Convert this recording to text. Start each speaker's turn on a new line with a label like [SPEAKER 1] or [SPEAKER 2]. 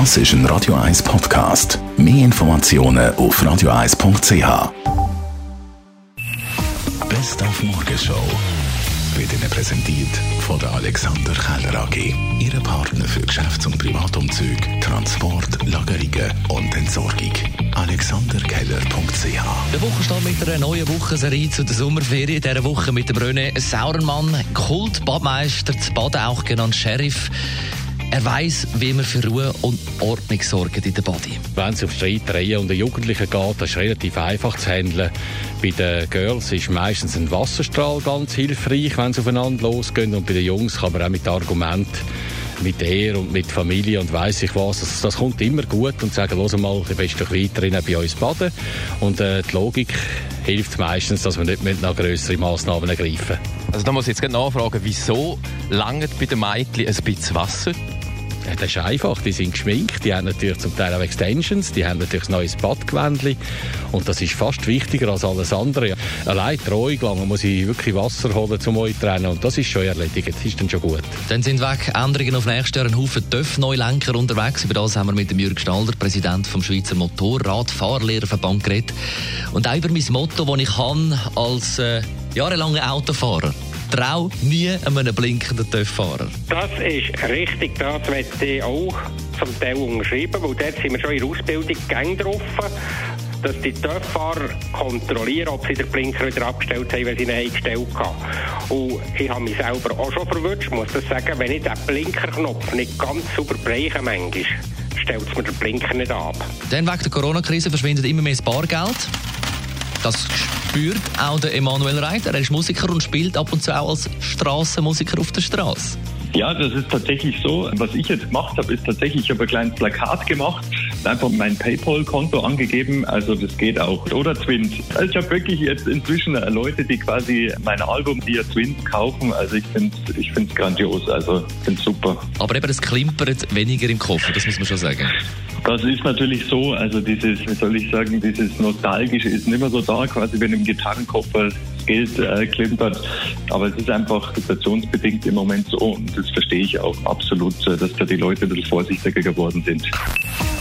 [SPEAKER 1] Das ist ein Radio 1 Podcast. Mehr Informationen auf radio1.ch. Best auf Morgenshow wird Ihnen präsentiert von der Alexander Keller AG. Ihre Partner für Geschäfts- und Privatumzug, Transport, Lagerungen und Entsorgung. AlexanderKeller.ch
[SPEAKER 2] Der Wochenstart mit einer neuen Wochenserie zu der Sommerferien. Dieser Woche mit dem René Sauermann, Kultbadmeister, zu Baden auch genannt Sheriff. Er weiß, wie man für Ruhe und Ordnung sorgt in der Body.
[SPEAKER 3] Wenn es um Streitereien und Jugendlichen geht, das ist relativ einfach zu handeln. Bei den Girls ist meistens ein Wasserstrahl ganz hilfreich, wenn sie aufeinander losgehen. Und bei den Jungs kann man auch mit Argumenten mit er und mit Familie und weiß ich was. Das, das, kommt immer gut und sagen, los mal, du bist doch weiterhin bei uns baden. Und äh, die Logik hilft meistens, dass wir nicht noch größere Massnahmen ergreifen.
[SPEAKER 4] Also da muss ich jetzt nachfragen, wieso langt bei den Mädchen ein bisschen Wasser?
[SPEAKER 3] Ja, das ist einfach. Die sind geschminkt, die haben natürlich zum Teil auch Extensions, die haben natürlich ein neues Badgewändchen und das ist fast wichtiger als alles andere. Allein treu gelangen muss ich wirklich Wasser holen zum euch trennen und das ist schon erledigt, das ist dann schon gut.
[SPEAKER 2] Dann sind weg Änderungen auf nächstes Jahr ein Haufen TÜV-Neulenker unterwegs. Über das haben wir mit dem Jürg Stalder, Präsident vom Schweizer Motorradfahrlehrerverband geredet und auch über mein Motto, das ich habe als äh, jahrelanger Autofahrer trau nie einem blinkenden TÜV-Fahrer.
[SPEAKER 5] Das ist richtig, das möchte ich auch zum Teil unterschreiben, weil dort sind wir schon in der Ausbildung gang drauf dass die TÜV-Fahrer kontrollieren, ob sie den Blinker wieder abgestellt haben, wenn sie ihn eingestellt haben. Und ich habe mich selber auch schon verwünscht, muss das sagen, wenn ich den Blinkerknopf nicht ganz sauber bereiche manchmal, stellt es mir den Blinker nicht ab.
[SPEAKER 2] Dann wegen der Corona-Krise verschwindet immer mehr das Bargeld. Das spürt auch der Emanuel Reiter. Er ist Musiker und spielt ab und zu auch als Straßenmusiker auf der Straße.
[SPEAKER 6] Ja, das ist tatsächlich so. Was ich jetzt gemacht habe, ist tatsächlich, ich habe ein kleines Plakat gemacht, einfach mein PayPal-Konto angegeben, also das geht auch. Oder Twint. Also ich habe wirklich jetzt inzwischen Leute, die quasi mein Album via Twint kaufen. Also ich finde es ich find's grandios, also ich finde super.
[SPEAKER 2] Aber eben, es klimpert weniger im Koffer, das muss man schon sagen.
[SPEAKER 6] Das ist natürlich so, also dieses, wie soll ich sagen, dieses Nostalgische ist nicht mehr so da, quasi wenn im Gitarrenkoffer das Geld äh, klimpert. Aber es ist einfach situationsbedingt im Moment so und das verstehe ich auch absolut, äh, dass da die Leute ein bisschen vorsichtiger geworden sind.